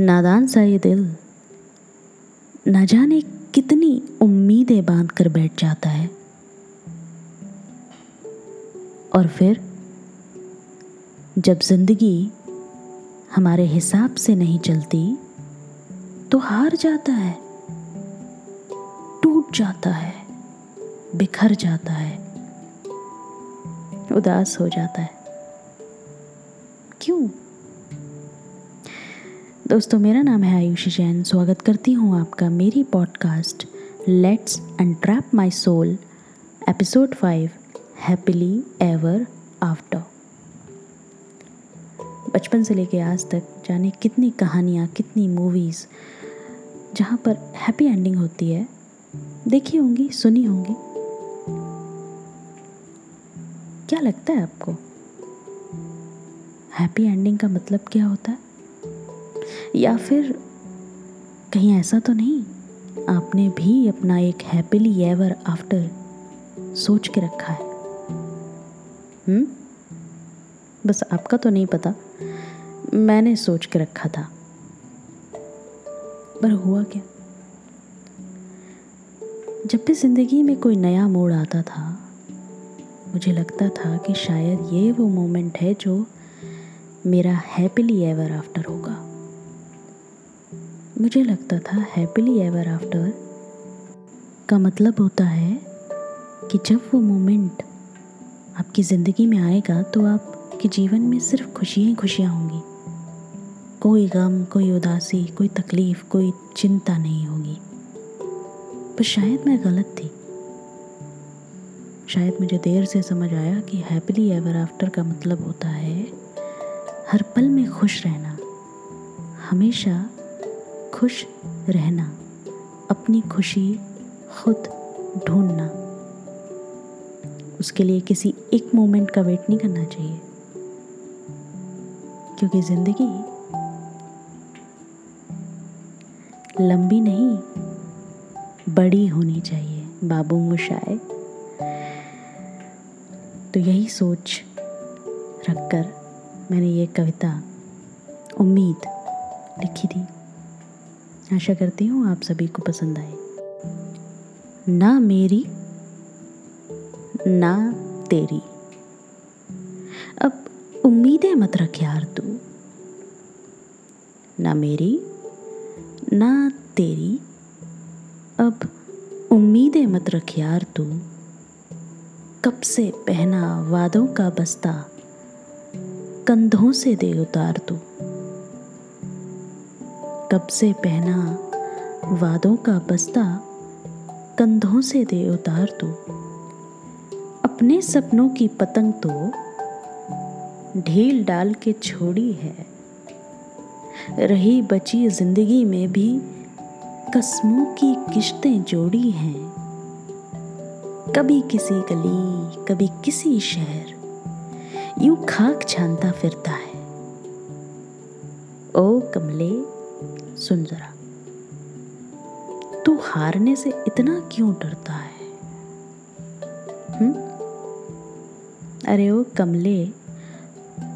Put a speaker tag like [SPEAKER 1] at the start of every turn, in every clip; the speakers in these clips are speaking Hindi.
[SPEAKER 1] नादान सा ये दिल। न जाने कितनी उम्मीदें बाँध कर बैठ जाता है। और फिर, जब ज़िंदगी हमारे हिसाब से नहीं चलती तो हार जाता है, टूट जाता है, बिखर जाता है, उदास हो जाता है। क्यों? दोस्तों, मेरा नाम है आयुषी जैन। स्वागत करती हूँ आपका मेरी podcast let's untrap my soul episode five happily ever after बचपन से लेके आज तक जाने कितनी कहानियाँ, कितनी मूवीज़ जहाँ पर हैप्पी एंडिंग होती है, देखी होंगी, सुनी होंगी। क्या लगता है आपको? हैप्पी एंडिंग का मतलब क्या होता है? या फिर कहीं ऐसा तो नहीं? आपने भी अपना एक हैप्पीली एवर आफ्टर सोच के रखा है। हम्म? बस आपका तो नहीं पता। मैंने सोच के रखा था। पर हुआ क्या? जब भी ज़िंदगी में कोई नया मोड़ आता था, मुझे लगता था कि शायद ये वो मोमेंट है जो मेरा हैप्पीली एवर आफ्टर होगा। मुझे लगता था हैप्पीली एवर आफ्टर का मतलब होता है कि जब वो मोमेंट आपकी ज़िंदगी में आएगा तो आपके जीवन में सिर्फ़ खुशियाँ ही खुशियाँ होंगी। कोई गम, कोई उदासी, कोई तकलीफ़, कोई चिंता नहीं होगी। पर शायद मैं गलत थी। शायद मुझे देर से समझ आया कि हैप्पीली एवर आफ्टर का मतलब होता है, हर पल में खुश रहना। हमेशा खुश रहना, अपनी खुशी खुद ढूंढना। उसके लिए किसी एक मोमेंट का वेट नहीं करना चाहिए। क्योंकि ज़िंदगी लंबी नहीं, बड़ी होनी चाहिए। बाबू मुशाए तो यही सोच रखकर मैंने ये कविता उम्मीद लिखी थी। आशा करती हूँ आप सभी को पसंद आए। ना मेरी, ना तेरी। अब उम्मीदें मत रख यार तू। ना मेरी, ना तेरी। अब उम्मीदें मत रख यार तू। कब से पहना वादों का बस्ता, कंधों से दे उतार तू। कब से पहना, वादों का बस्ता कंधों से दे उतार तू। अपने सपनों की पतंग तो ढील डाल के छोड़ी है। रही बची ज़िंदगी में भी कस्मों की किश्तें जोड़ी हैं। कभी किसी गली, कभी किसी शहर, यूँ खाक छानता फिरता है। ओ कमले सुन जरा। तू हारने से इतना क्यों डरता है? हुँ? अरे ओ कमले,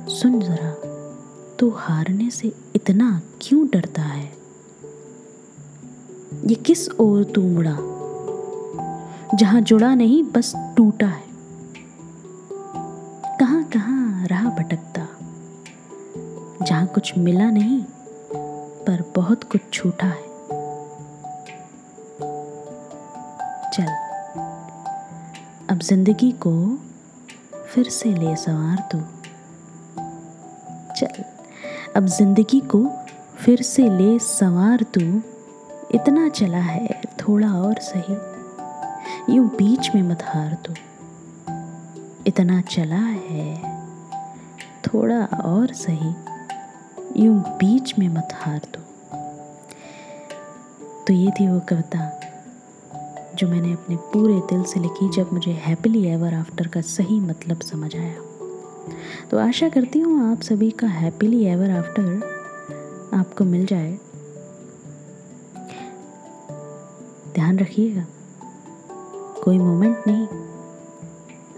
[SPEAKER 1] सुन जरा। तू हारने से इतना क्यों डरता है? ये किस ओर तू मुड़ा? जहाँ जुड़ा नहीं, बस टूटा है। कहाँ कहाँ राह भटकता? जहाँ कुछ मिला नहीं पर बहुत कुछ छूटा है। चल। अब ज़िंदगी को फिर से ले सवार तू। चल। अब ज़िंदगी को फिर से ले सवार तू। इतना चला है, थोड़ा और सही। यूँ बीच में मत हार दो इतना चला है, थोड़ा और सही। यूँ बीच में मत हार दो तो ये थी वो कविता, जो मैंने अपने पूरे दिल से लिखी जब मुझे हैप्पीली एवर आफ्टर का सही मतलब समझ आया। तो आशा करती हूँ आप सभी का हैप्पीली एवर आफ्टर आपको मिल जाए। ध्यान रखिएगा, कोई मोमेंट नहीं,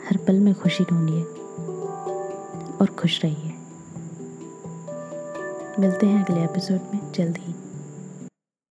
[SPEAKER 1] हर पल में खुशी ढूंढिए और खुश रहिए। मिलते हैं अगले एपिसोड में, जल्द ही।